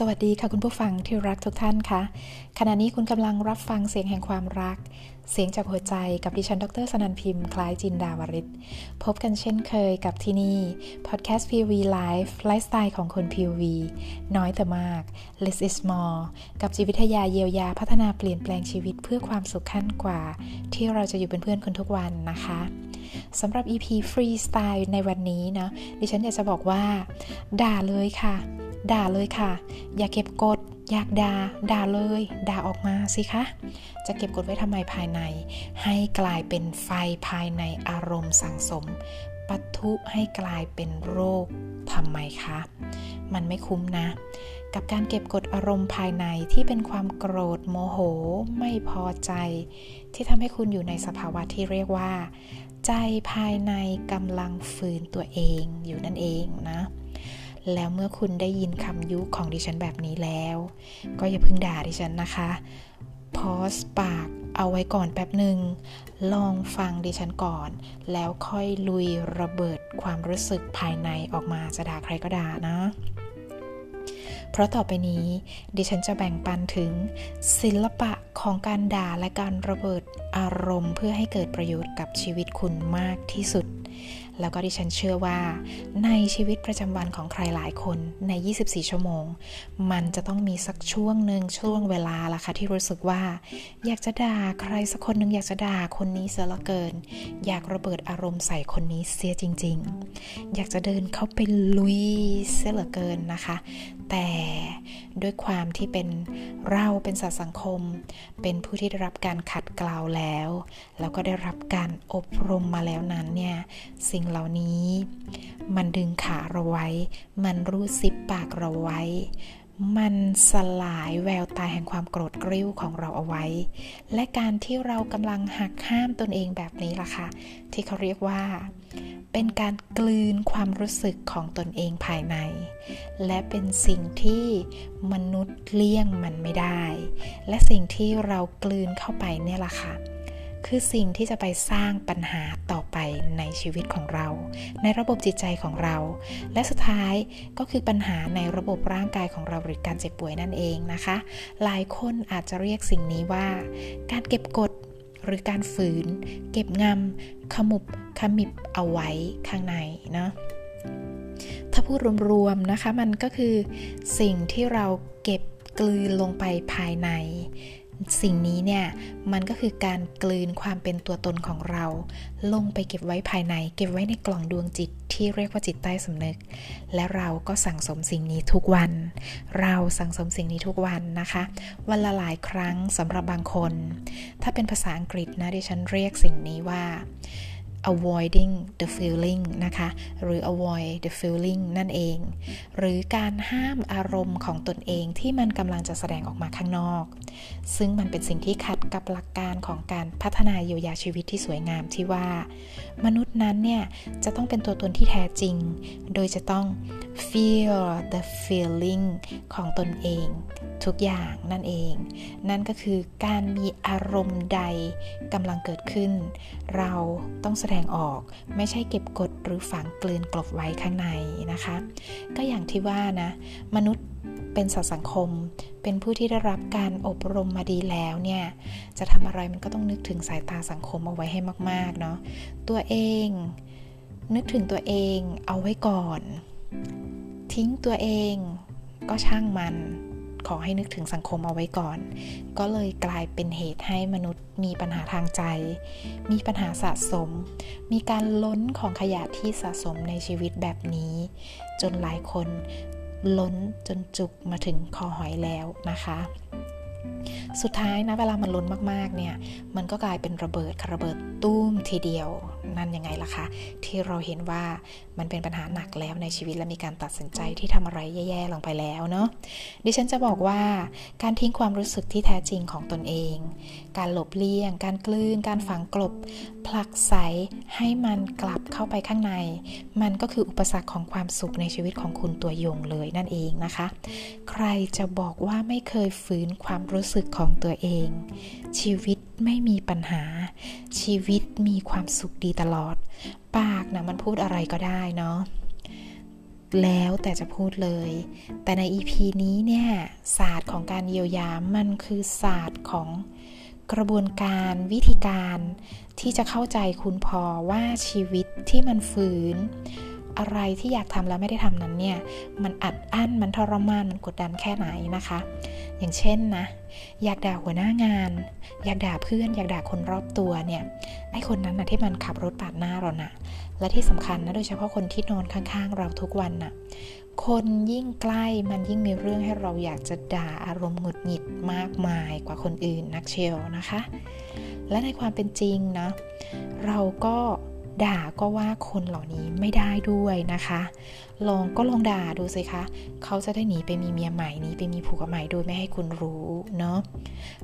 สวัสดีค่ะคุณผู้ฟังที่รักทุกท่านคะขณะนี้คุณกำลังรับฟังเสียงแห่งความรัก เสียงจากหัวใจกับดิฉัน ดรสนันพิมพ์ คล้ายจินดาวริศพบกันเช่นเคยกับที่นี่ พอดแคสต์ POV Life ไลฟ์สไตล์ของคน PV น้อยแต่มาก less is more กับจิตวิทยาเยียวยาพัฒนาเปลี่ยนแปลงชีวิตเพื่อความสุขขั้นกว่า ที่เราจะอยู่เป็นเพื่อนคุณทุกวันนะคะสำหรับ EP Freestyle ในวันนี้นะดิฉันอยากจะบอกว่า ด่าเลยค่ะ ด่าเลยค่ะ อย่าเก็บกด อยากด่า ด่าเลย ด่าออกมาสิคะ จะเก็บกดไว้ทำไมภายใน ให้กลายเป็นไฟภายในอารมณ์สังสมปะทุให้กลายเป็นโรคทำไมคะ มันไม่คุ้มนะ กับการเก็บกดอารมณ์ภายในที่เป็นความโกรธโมโห ไม่พอใจ ที่ทำให้คุณอยู่ในสภาวะที่เรียกว่า ใจภายในกำลังฝืนตัวเองอยู่นั่นเองนะ แล้วเมื่อคุณได้ยินคำยุของดิฉันแบบนี้แล้ว ก็อย่าเพิ่งด่าดิฉันนะคะพอสปากเอาไว้ก่อนแป๊บหนึ่ง ลองฟังดิฉันก่อน แล้วค่อยลุยระเบิดความรู้สึกภายในออกมาจะด่าใครก็ด่านะ เพราะต่อไปนี้ ดิฉันจะแบ่งปันถึง ศิลปะของการด่าและการระเบิดอารมณ์ เพื่อให้เกิดประโยชน์กับชีวิตคุณมากที่สุด แล้วก็ดิฉันเชื่อว่าในชีวิตประจำวันของใครหลายคนใน 24 ชั่วโมง มันจะต้องมีสักช่วงหนึ่งช่วงเวลาล่ะค่ะที่รู้สึกว่า อยากจะด่าใครสักคนหนึ่งอยากจะด่าคนนี้เสียละเกิน อยากระเบิดอารมณ์ใส่คนนี้เสียจริง ๆ อยากจะเดินเข้าไปลุยเสียเหลือเกินนะคะ แต่ด้วยความที่เป็น เราเป็นสัตว์สังคม เป็นผู้ที่ได้รับการขัดเกลาแล้ว แล้วก็ได้รับการอบรมมาแล้วนั้นเนี่ยสิ่งเหล่านี้ มันดึงขาเราไว้ มันรูดซิปปากเราไว้ มันสลายแววตาแห่งความโกรธกริ้วของเราเอาไว้ และการที่เรากำลังหักห้ามตนเองแบบนี้ล่ะค่ะ ที่เขาเรียกว่า เป็นการกลืนความรู้สึกของตนเองภายใน และเป็นสิ่งที่มนุษย์เลี่ยงมันไม่ได้ และสิ่งที่เรากลืนเข้าไปเนี่ยล่ะค่ะ คือสิ่งที่จะไปสร้างปัญหาต่อไปในชีวิตของเรา ในระบบจิตใจของเรา และสุดท้ายก็คือปัญหาในระบบร่างกายของเราหรือการเจ็บป่วยนั่นเองนะคะ หลายคนอาจจะเรียกสิ่งนี้ว่า การเก็บกดหรือการฝืน เก็บงำขมุบขมิบเอาไว้ข้างในเนาะถ้าพูดรวมๆนะคะมันก็คือสิ่งที่เราเก็บกลืนลงไปภายใน สิ่งนี้เนี่ยมันก็คือการกลืนความเป็นตัวตนของเรา ลงไปเก็บไว้ภายใน เก็บไว้ในกล่องดวงจิตที่เรียกว่าจิตใต้สำนึก และเราก็สั่งสมสิ่งนี้ทุกวัน เราสั่งสมสิ่งนี้ทุกวันนะคะ วันละหลายครั้งสำหรับบางคน ถ้าเป็นภาษาอังกฤษนะดิฉันเรียกสิ่งนี้ว่า avoiding the feeling นะคะ หรือ avoid the feeling นั่นเอง หรือการห้ามอารมณ์ของตนเองที่มันกำลังจะแสดงออกมาข้างนอก ซึ่งมันเป็นสิ่งที่ขัดกับหลักการของการพัฒนาเยียวยาชีวิตที่สวยงามที่ว่า มนุษย์นั้นเนี่ย จะต้องเป็นตัวตนที่แท้จริง โดยจะต้อง feel the feeling ของตนเองทุกอย่างนั่นเอง นั่นก็คือการมีอารมณ์ใดกำลังเกิดขึ้น เราต้องแสดงออก ไม่ใช่เก็บกดหรือฝังกลืนกลบไว้ข้างในนะคะ ก็อย่างที่ว่านะ มนุษย์เป็นสัตว์สังคม เป็นผู้ที่ได้รับการอบรมมาดีแล้วเนี่ย จะทำอะไรมันก็ต้องนึกถึงสายตาสังคมเอาไว้ให้มากๆเนาะตัวเอง นึกถึงตัวเองเอาไว้ก่อน ทิ้งตัวเองก็ช่างมัน ขอให้นึกถึงสังคมเอาไว้ก่อน ก็เลยกลายเป็นเหตุให้มนุษย์มีปัญหาทางใจ มีปัญหาสะสม มีการล้นของขยะที่สะสมในชีวิตแบบนี้ จนหลายคนล้นจนจุกมาถึงคอหอยแล้วนะคะ สุดท้ายนะเวลามันล้นมากๆเนี่ยมันก็กลายเป็นระเบิดระเบิดตุ้มทีเดียว นั่นยังไงล่ะคะ ที่เราเห็นว่ามันเป็นปัญหาหนักแล้วในชีวิตและมีการตัดสินใจที่ทำอะไรแย่ๆลงไปแล้วเนาะดิฉันจะบอกว่าการทิ้งความรู้สึกที่แท้จริงของตนเอง การหลบเลี่ยง การกลืน การฝังกลบ ผลักใสให้มันกลับเข้าไปข้างใน มันก็คืออุปสรรคของความสุขในชีวิตของคุณตัวยงเลยนั่นเองนะคะ ใครจะบอกว่าไม่เคยฝืนความรู้สึกของตัวเอง ชีวิตไม่มีปัญหา ชีวิตมีความสุขดีตลอด ปากนะมันพูดอะไรก็ได้เนาะแล้วแต่จะพูดเลย แต่ใน EP นี้เนี่ยศาสตร์ของการเยียวยา มันคือศาสตร์ของกระบวนการวิธีการที่จะเข้าใจคุณพอว่าชีวิตที่มันฝืน อะไรที่อยากทำแล้วไม่ได้ทำนั้นเนี่ย มันอัดอั้น มันทรมาน มันกดดันแค่ไหนนะคะ อย่างเช่นนะ อยากด่าหัวหน้างาน อยากด่าเพื่อน อยากด่าคนรอบตัวเนี่ย ไอ้คนนั้นนะที่มันขับรถปาดหน้าเรานะและที่สำคัญนะ โดยเฉพาะคนที่นอนข้างๆ เราทุกวันนะ่ะ คนยิ่งใกล้มันยิ่งมีเรื่องให้เราอยากจะด่าอารมณ์หงุดหงิดมากมายกว่าคนอื่นนักเชียวนะคะ และในความเป็นจริงนะ เราก็ ด่าก็ว่าคนเหล่านี้ไม่ได้ด้วยนะคะ ลองก็ลองด่าดูสิคะ เขาจะได้หนีไปมีเมียใหม่นี้ไปมีผัวใหม่โดยไม่ให้คุณรู้เนาะ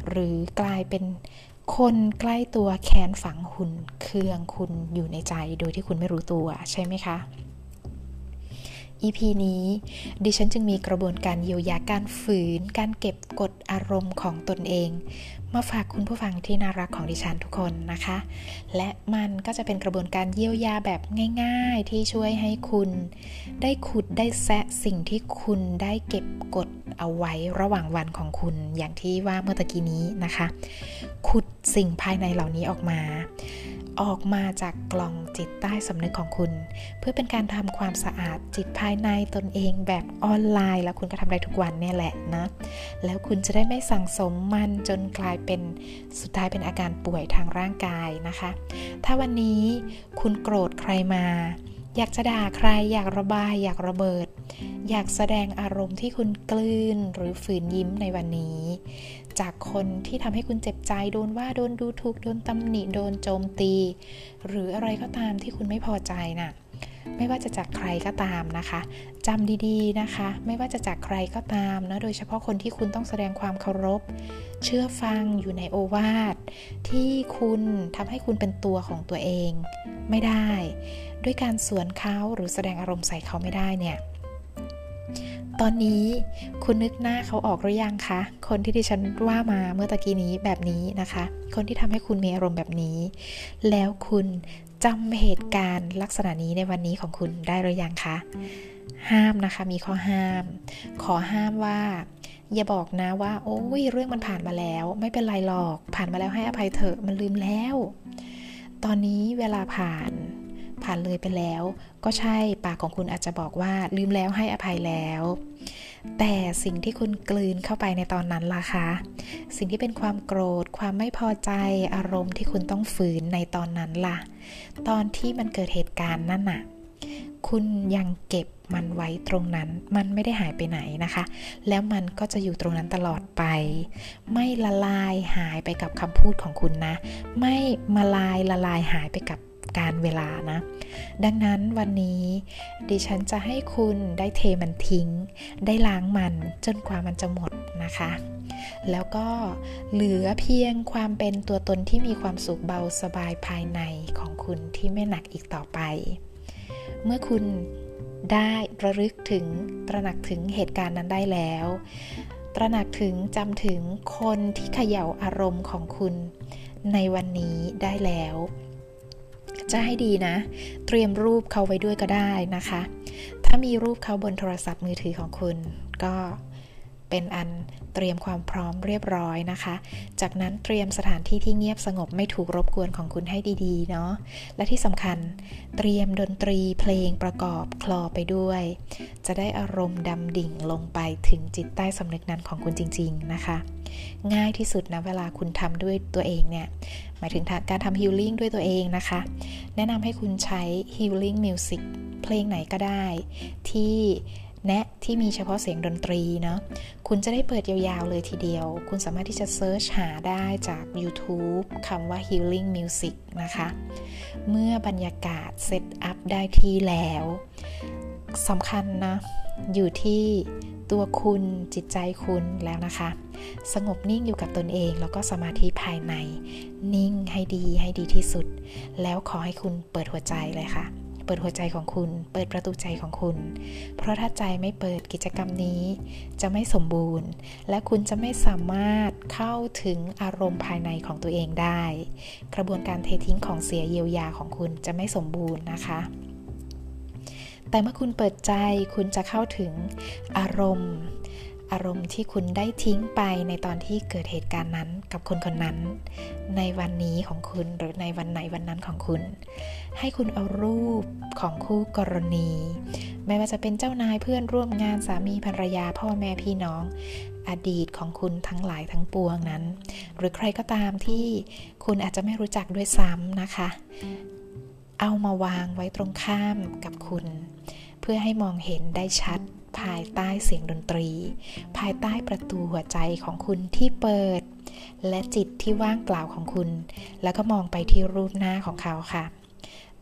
หรือกลายเป็นคนใกล้ตัวแค้นฝังหุ่นเครื่องคุณอยู่ในใจโดยที่คุณไม่รู้ตัวใช่ไหมคะ EP นี้ ดิฉันจึงมีกระบวนการเยียวยาการฝืน การเก็บกดอารมณ์ของตนเอง มาฝากคุณผู้ฟังที่น่ารักของดิฉันทุกคนนะคะ และมันก็จะเป็นกระบวนการเยียวยาแบบง่าย ๆ ที่ช่วยให้คุณ ได้ขุดได้แซะสิ่งที่คุณได้เก็บกดเอาไว้ระหว่างวันของคุณอย่างที่ว่าเมื่อตะกี้นี้นะคะ ขุดสิ่งภายในเหล่านี้ออกมา ออกมาจากกล่องจิตใต้สำนึกของคุณ เพื่อเป็นการทำความสะอาดจิตภายในตนเองแบบออนไลน์ แล้วคุณก็ทำได้ทุกวันเนี่ยแหละนะ แล้วคุณจะได้ไม่สั่งสมมันจนกลายเป็นสุดท้ายเป็นอาการป่วยทางร่างกายนะคะ ถ้าวันนี้คุณโกรธใครมา อยากจะด่าใครอยากระบายอยากระเบิด อยากแสดงอารมณ์ที่คุณกลืนหรือฝืนยิ้มในวันนี้ จากคนที่ทำให้คุณเจ็บใจโดนว่าโดนดูถูกโดนตำหนิโดนโจมตี หรืออะไรก็ตามที่คุณไม่พอใจนะ่ะไม่ว่าจะจากใครก็ตามนะคะจำดีๆนะคะ ไม่ว่าจะจากใครก็ตามนะโดยเฉพาะคนที่คุณต้องแสดงความเคารพ เชื่อฟังอยู่ในโอวาทที่คุณทำให้คุณเป็นตัวของตัวเอง ไม่ได้ ด้วยการสวนเขาหรือแสดงอารมณ์ใส่เขาไม่ได้เนี่ย ตอนนี้คุณนึกหน้าเขาออกหรือยังคะ คนที่ดิฉันว่ามาเมื่อตะกี้นี้แบบนี้นะคะ คนที่ทำให้คุณมีอารมณ์แบบนี้ แล้วคุณจำเหตุการณ์ลักษณะนี้ในวันนี้ของคุณได้หรือยังคะ ห้ามนะคะมีข้อห้าม ขอห้ามว่าอย่าบอกนะว่า โอ้ยเรื่องมันผ่านมาแล้ว ไม่เป็นไรหรอก ผ่านมาแล้วให้อภัยเถอะมันลืมแล้ว ตอนนี้เวลาผ่าน ผ่านเลยไปแล้ว ก็ใช่ปากของคุณอาจจะบอกว่าลืมแล้วให้อภัยแล้ว แต่สิ่งที่คุณกลืนเข้าไปในตอนนั้นล่ะคะ สิ่งที่เป็นความโกรธ ความไม่พอใจอารมณ์ที่คุณต้องฝืนในตอนนั้นล่ะ ตอนที่มันเกิดเหตุการณ์นั่นน่ะคุณยังเก็บมันไว้ตรงนั้น มันไม่ได้หายไปไหนนะคะ แล้วมันก็จะอยู่ตรงนั้นตลอดไป ไม่ละลายหายไปกับคำพูดของคุณนะ ไม่มาลายละลายหายไปกับ การเวลานะ ดังนั้นวันนี้ดิฉันจะให้คุณได้เทมันทิ้ง ได้ล้างมันจนกว่ามันจะหมดนะคะ แล้วก็เหลือเพียงความเป็นตัวตนที่มีความสุขเบาสบายภายในของคุณที่ไม่หนักอีกต่อไป เมื่อคุณได้ระลึกถึงตระหนักถึงเหตุการณ์นั้นได้แล้ว ตระหนักถึงจำถึงคนที่เขย่าอารมณ์ของคุณ ในวันนี้ได้แล้ว จะให้ดีนะ เตรียมรูปเขาไว้ด้วยก็ได้นะคะ ถ้ามีรูปเขาบนโทรศัพท์มือถือของคุณ ก็ เป็นอันเตรียมความพร้อมเรียบร้อยนะคะ จากนั้นเตรียมสถานที่ที่เงียบสงบไม่ถูกรบกวนของคุณให้ดีๆ เนาะ และที่สำคัญเตรียมดนตรีเพลงประกอบคลอไปด้วย จะได้อารมณ์ดำดิ่งลงไปถึงจิตใต้สำนึกนั้นของคุณจริง ๆ นะคะ ง่ายที่สุดนะเวลาคุณทำด้วยตัวเองเนี่ย หมายถึงการทำฮิลลิ่งด้วยตัวเองนะคะ แนะนำให้คุณใช้ healing music เพลงไหนก็ได้ที่ แนะที่มีเฉพาะเสียงดนตรีเนาะคุณจะได้เปิดยาวๆเลยทีเดียว คุณสามารถที่จะ search หาได้จาก YouTube คำว่า healing music นะคะ เมื่อบรรยากาศ set up ได้ที่แล้วสำคัญนะ อยู่ที่ตัวคุณจิตใจคุณแล้วนะคะ สงบนิ่งอยู่กับตนเองแล้วก็สมาธิภายใน นิ่งให้ดีให้ดีที่สุด แล้วขอให้คุณเปิดหัวใจเลยค่ะ เปิดหัวใจของคุณ เปิดประตูใจของคุณ เพราะถ้าใจไม่เปิดกิจกรรมนี้ จะไม่สมบูรณ์ และคุณจะไม่สามารถเข้าถึงอารมณ์ภายในของตัวเองได้ กระบวนการเททิ้งของเสียเยียวยาของคุณจะไม่สมบูรณ์นะคะแต่เมื่อคุณเปิดใจคุณจะเข้าถึงอารมณ์ อารมณ์ที่คุณได้ทิ้งไปในตอนที่เกิดเหตุการณ์นั้นกับคนคนนั้น ในวันนี้ของคุณหรือในวันไหนวันนั้นของคุณ ให้คุณเอารูปของคู่กรณี ไม่ว่าจะเป็นเจ้านายเพื่อนร่วมงานสามีภรรยาพ่อแม่พี่น้อง อดีตของคุณทั้งหลายทั้งปวงนั้น หรือใครก็ตามที่คุณอาจจะไม่รู้จักด้วยซ้ำนะคะ เอามาวางไว้ตรงข้ามกับคุณ เพื่อให้มองเห็นได้ชัด ภายใต้เสียงดนตรี ภายใต้ประตูหัวใจของคุณที่เปิด และจิตที่ว่างเปล่าของคุณ แล้วก็มองไปที่รูปหน้าของเขาค่ะ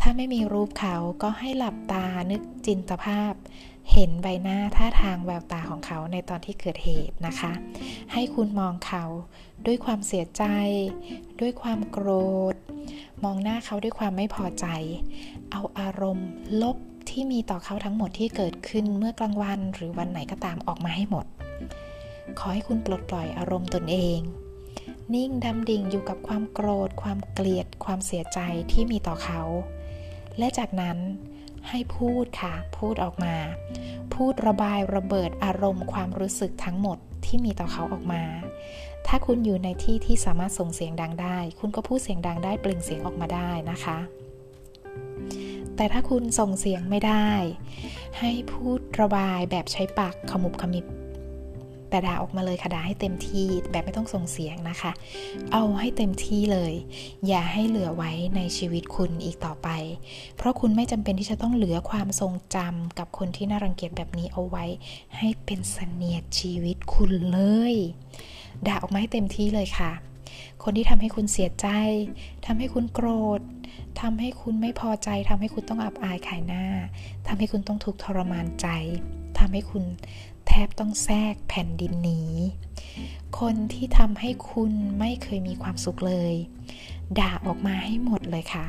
ถ้าไม่มีรูปเขาก็ให้หลับตานึกจินตภาพ เห็นใบหน้าท่าทางแววตาของเขาในตอนที่เกิดเหตุนะคะ ให้คุณมองเขาด้วยความเสียใจ ด้วยความโกรธ มองหน้าเขาด้วยความไม่พอใจ เอาอารมณ์ลบ ที่มีต่อเขาทั้งหมดที่เกิดขึ้นเมื่อกลางวันหรือวันไหนก็ตามออกมาให้หมด ขอให้คุณปลดปล่อยอารมณ์ตนเอง นิ่งดำดิ่งอยู่กับความโกรธ ความเกลียด ความเสียใจที่มีต่อเขา และจากนั้นให้พูดค่ะ พูดออกมา พูดระบายระเบิดอารมณ์ความรู้สึกทั้งหมดที่มีต่อเขาออกมา ถ้าคุณอยู่ในที่ที่สามารถส่งเสียงดังได้ คุณก็พูดเสียงดังได้เปล่งเสียงออกมาได้นะคะ แต่ถ้าคุณส่งเสียงไม่ได้ ให้พูดระบายแบบใช้ปากขมุบขมิบแต่ด่าออกมาเลยค่ะด่าให้เต็มที่แบบไม่ต้องส่งเสียงนะคะ เอาให้เต็มที่เลย อย่าให้เหลือไว้ในชีวิตคุณอีกต่อไป เพราะคุณไม่จำเป็นที่จะต้องเหลือความทรงจำกับคนที่น่ารังเกียจแบบนี้เอาไว้ ให้เป็นเสนียดชีวิตคุณเลย ด่าออกมาให้เต็มที่เลยค่ะ คนที่ทำให้คุณเสียใจทำให้คุณโกรธทำให้คุณไม่พอใจทำให้คุณต้องอับอายขายหน้าทำให้คุณต้องทุกข์ทรมานใจทำให้คุณแทบต้องแทรกแผ่นดินหนีคนที่ทำให้คุณไม่เคยมีความสุขเลย ด่าออกมาให้หมดเลยค่ะ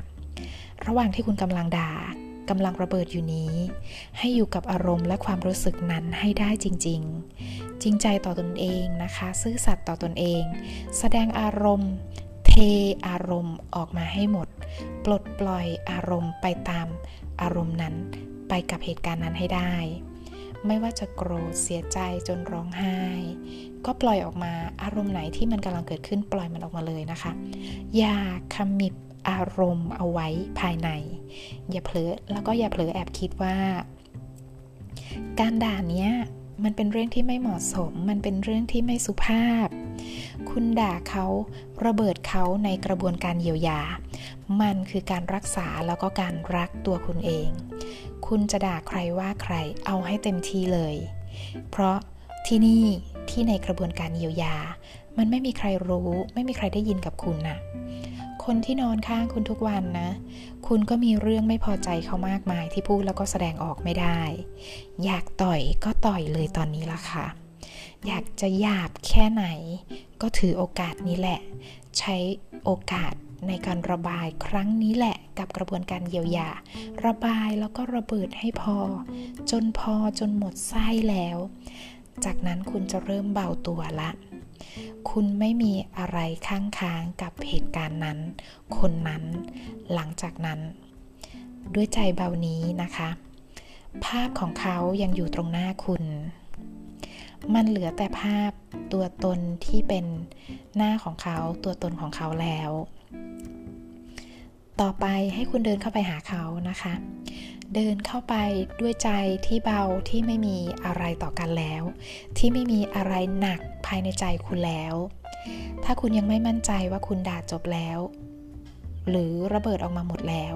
ระหว่างที่คุณกำลังด่า กำลังระเบิดอยู่นี้ ให้อยู่กับอารมณ์และความรู้สึกนั้นให้ได้จริง ๆ จริงใจต่อตนเองนะคะ ซื่อสัตย์ต่อตนเอง แสดงอารมณ์ เทอารมณ์ออกมาให้หมด ปลดปล่อยอารมณ์ไปตามอารมณ์นั้นไปกับเหตุการณ์นั้นให้ได้ ไม่ว่าจะโกรธเสียใจจนร้องไห้ ก็ปล่อยออกมาอารมณ์ไหนที่มันกำลังเกิดขึ้นปล่อยมันออกมาเลยนะคะ อย่าขมิบ อารมณ์เอาไว้ภายใน อย่าเผลอแล้วก็อย่าเผลอแอบคิดว่า การด่าเนี้ยมันเป็นเรื่องที่ไม่เหมาะสม มันเป็นเรื่องที่ไม่สุภาพ คุณด่าเขาระเบิดเขาในกระบวนการเยียวยา มันคือการรักษาแล้วก็การรักตัวคุณเอง คุณจะด่าใครว่าใครเอาให้เต็มที่เลย เพราะที่นี่ที่ในกระบวนการเยียวยา มันไม่มีใครรู้ ไม่มีใครได้ยินกับคุณนะ่ะ คนที่นอนข้างคุณทุกวันนะ คุณก็มีเรื่องไม่พอใจเขามากมายที่พูดแล้วก็แสดงออกไม่ได้ อยากต่อยก็ต่อยเลยตอนนี้ละค่ะ อยากจะหยาบแค่ไหน ก็ถือโอกาสนี้แหละ ใช้โอกาสในการระบายครั้งนี้แหละกับกระบวนการเยียวยา ระบายแล้วก็ระเบิดให้พอ จนพอจนหมดไส้แล้ว จากนั้นคุณจะเริ่มเบาตัวละ คุณไม่มีอะไรข้างค้างกับเหตุการณ์นั้น คนนั้น หลังจากนั้น ด้วยใจเบานี้นะคะ ภาพของเขายังอยู่ตรงหน้าคุณ มันเหลือแต่ภาพตัวตนที่เป็นหน้าของเขา ตัวตนของเขาแล้ว ต่อไปให้คุณเดินเข้าไปหาเขานะคะ เดินเข้าไปด้วยใจที่เบาที่ไม่มีอะไรต่อกันแล้ว ที่ไม่มีอะไรหนักภายในใจคุณแล้ว ถ้าคุณยังไม่มั่นใจว่าคุณด่าจบแล้ว หรือระเบิดออกมาหมดแล้ว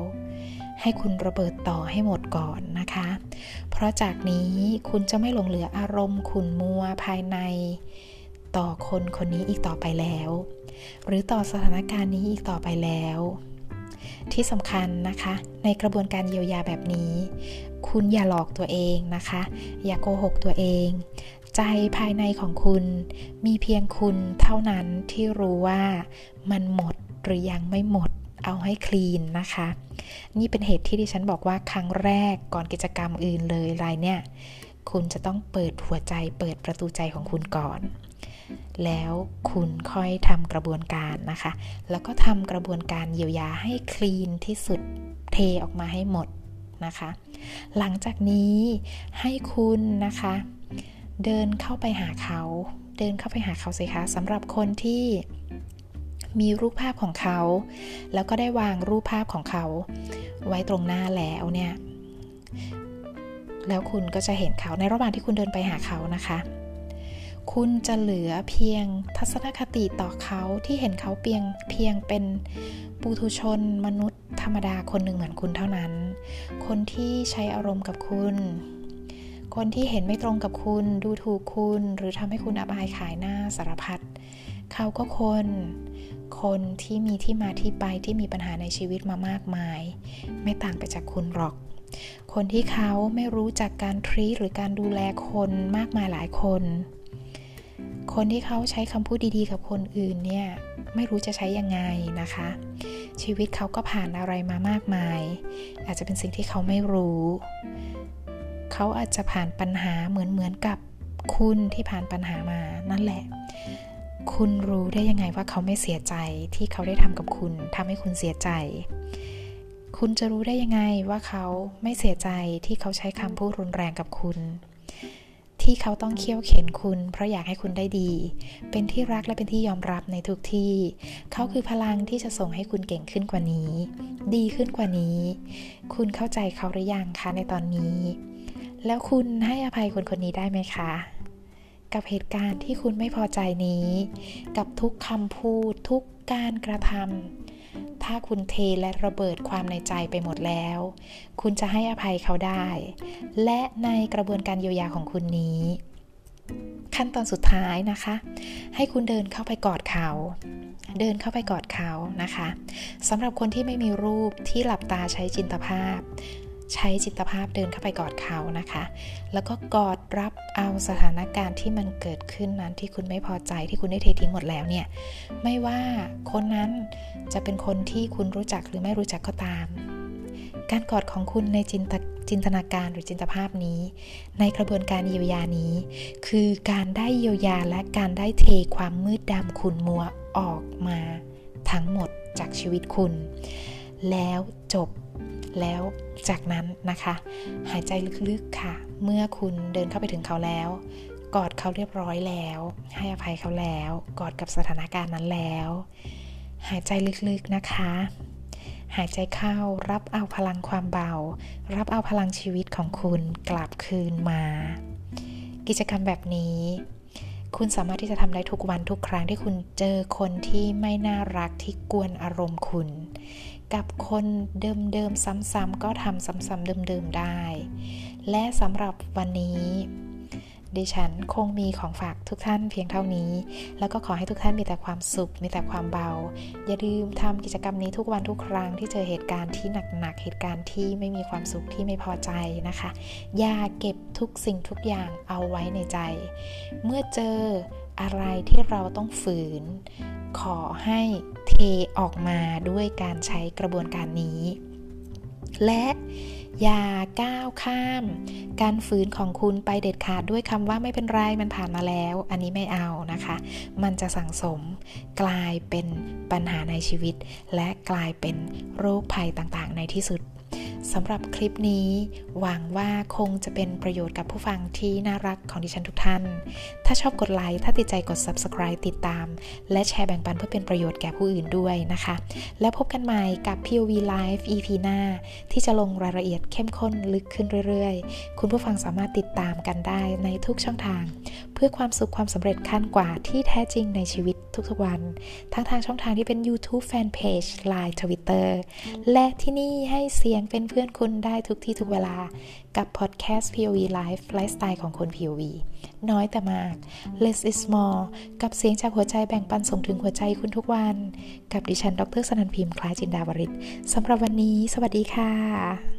ให้คุณระเบิดต่อให้หมดก่อนนะคะ เพราะจากนี้คุณจะไม่หลงเหลืออารมณ์ขุนมัวภายใน ต่อคนคนนี้อีกต่อไปแล้ว หรือต่อสถานการณ์นี้อีกต่อไปแล้ว ที่สำคัญนะคะ ในกระบวนการเยียวยาแบบนี้ คุณอย่าหลอกตัวเองนะคะ อย่าโกหกตัวเอง ใจภายในของคุณมีเพียงคุณเท่านั้นที่รู้ว่ามันหมดหรือยังไม่หมดเอาให้คลีนนะคะ นี่เป็นเหตุที่ดิฉันบอกว่าครั้งแรกก่อนกิจกรรมอื่นเลยรายเนี่ย คุณจะต้องเปิดหัวใจเปิดประตูใจของคุณก่อน แล้วคุณค่อยทำกระบวนการนะคะ แล้วก็ทำกระบวนการเยียวยาให้คลีนที่สุดเทออกมาให้หมดนะคะ หลังจากนี้ให้คุณนะคะ เดินเข้าไปหาเขา เดินเข้าไปหาเขาสิคะสำหรับคนที่มีรูปภาพของเขา แล้วก็ได้วางรูปภาพของเขา ไว้ตรงหน้าแล้วเนี่ย แล้วคุณก็จะเห็นเขาในระหว่างที่คุณเดินไปหาเขานะคะ คุณจะเหลือเพียงทัศนคติต่อเขาที่เห็นเขาเพียงเพียงเป็นปุถุชนมนุษย์ธรรมดาคนหนึ่งเหมือนคุณเท่านั้น คนที่ใช้อารมณ์กับคุณ คนที่เห็นไม่ตรงกับคุณ ดูถูกคุณ หรือทำให้คุณอับอายขายหน้าสารพัดเขาก็คน คนที่มีที่มาที่ไปที่มีปัญหาในชีวิตมามากมาย ไม่ต่างไปจากคุณหรอก คนที่เขาไม่รู้จักการทรีหรือการดูแลคนมากมายหลายคน คนที่เขาใช้คำพูดดีๆ กับคนอื่นเนี่ยไม่รู้จะใช้ยังไงนะคะ ชีวิตเขาก็ผ่านอะไรมามากมาย อาจจะเป็นสิ่งที่เขาไม่รู้ เขาอาจจะผ่านปัญหาเหมือนเหมือนกับคุณที่ผ่านปัญหามานั่นแหละ คุณรู้ได้ยังไงว่าเขาไม่เสียใจที่เขาได้ทำกับคุณทำให้คุณเสียใจ คุณจะรู้ได้ยังไงว่าเขาไม่เสียใจที่เขาใช้คำพูดรุนแรงกับคุณ ที่เขาต้องเคี่ยวเข็นคุณ เพราะอยากให้คุณได้ดี เป็นที่รักและเป็นที่ยอมรับในทุกที่ เขาคือพลังที่จะส่งให้คุณเก่งขึ้นกว่านี้ ดีขึ้นกว่านี้ คุณเข้าใจเขาหรือยังคะในตอนนี้ แล้วคุณให้อภัยคนคนนี้ได้ไหมคะกับเหตุการณ์ที่คุณไม่พอใจนี้ กับทุกคำพูดทุกการกระทำ ถ้าคุณเทและระเบิดความในใจไปหมดแล้ว คุณจะให้อภัยเขาได้ และในกระบวนการเยียวยาของคุณนี้ ขั้นตอนสุดท้ายนะคะ ให้คุณเดินเข้าไปกอดเขา เดินเข้าไปกอดเขานะคะสำหรับคนที่ไม่มีรูปที่หลับตาใช้จินตภาพ ใช้จิตภาพเดินเข้าไปกอดเขานะคะ แล้วก็กอดรับเอาสถานการณ์ที่มันเกิดขึ้นนั้นที่คุณไม่พอใจที่คุณได้เททิ้งหมดแล้วเนี่ย ไม่ว่าคนนั้นจะเป็นคนที่คุณรู้จักหรือไม่รู้จักก็ตาม การกอดของคุณในจินตจินตนาการหรือจินตภาพนี้ ในกระบวนการเยียวยานี้ คือการได้เยียวยาและการได้เทความมืดดำขุ่นมัวออกมา ทั้งหมดจากชีวิตคุณ แล้วจบ แล้วจากนั้นนะคะ หายใจลึกๆค่ะ เมื่อคุณเดินเข้าไปถึงเขาแล้ว กอดเขาเรียบร้อยแล้ว ให้อภัยเขาแล้ว กอดกับสถานการณ์นั้นแล้ว หายใจลึกๆนะคะ หายใจเข้ารับเอาพลังความเบา รับเอาพลังชีวิตของคุณกลับคืนมา กิจกรรมแบบนี้คุณสามารถที่จะทำได้ทุกวันทุกครั้งที่คุณเจอคนที่ไม่น่ารักที่กวนอารมณ์คุณ กับคนเดิมๆซ้ำๆก็ทำซ้ำๆเดิมๆได้ และสำหรับวันนี้ดิฉันคงมีของฝากทุกท่านเพียงเท่านี้ แล้วก็ขอให้ทุกท่านมีแต่ความสุข มีแต่ความเบา อย่าลืมทำกิจกรรมนี้ทุกวันทุกครั้งที่เจอเหตุการณ์ที่หนักๆ เหตุการณ์ที่ไม่มีความสุขที่ไม่พอใจนะคะ อย่าเก็บทุกสิ่งทุกอย่างเอาไว้ในใจ เมื่อเจออะไรที่เราต้องฝืน ขอให้ เทออกมาด้วยการใช้กระบวนการนี้ และอย่าก้าวข้าม การฝืนของคุณไปเด็ดขาดด้วยคำว่าไม่เป็นไรมันผ่านมาแล้ว อันนี้ไม่เอานะคะ มันจะสั่งสม กลายเป็นปัญหาในชีวิต และกลายเป็นโรคภัยต่างๆ ในที่สุด สำหรับคลิปนี้ หวังว่าคงจะเป็นประโยชน์กับผู้ฟังที่น่ารักของดิฉันทุกท่าน ถ้าชอบกดไลค์ถ้าติดใจกด subscribe ติดตาม และแชร์แบ่งปันเพื่อเป็นประโยชน์แก่ผู้อื่นด้วยนะคะ แล้วพบกันใหม่กับ POV Live EP หน้า ที่จะลงรายละเอียดเข้มข้นลึกขึ้นเรื่อยๆ คุณผู้ฟังสามารถติดตามกันได้ในทุกช่องทาง เพื่อความสุขความสำเร็จขั้นกว่าที่แท้จริงในชีวิตทุกๆวัน ทั้งทางช่องทางที่เป็น YouTube Fanpage Line Twitter และที่นี่ให้เสียงเป็นเพื่อนคุณได้ทุกที่ทุกเวลากับพอดแคสต์ POV Life ไลฟ์สไตล์ของคน POV น้อยแต่มาก less is more กับเสียงจากหัวใจแบ่งปันส่งถึงหัวใจคุณทุกวัน กับดิฉัน ดรสนันพิมพ์คล้ายจินดาวริศสำหรับวันนี้ สวัสดีค่ะ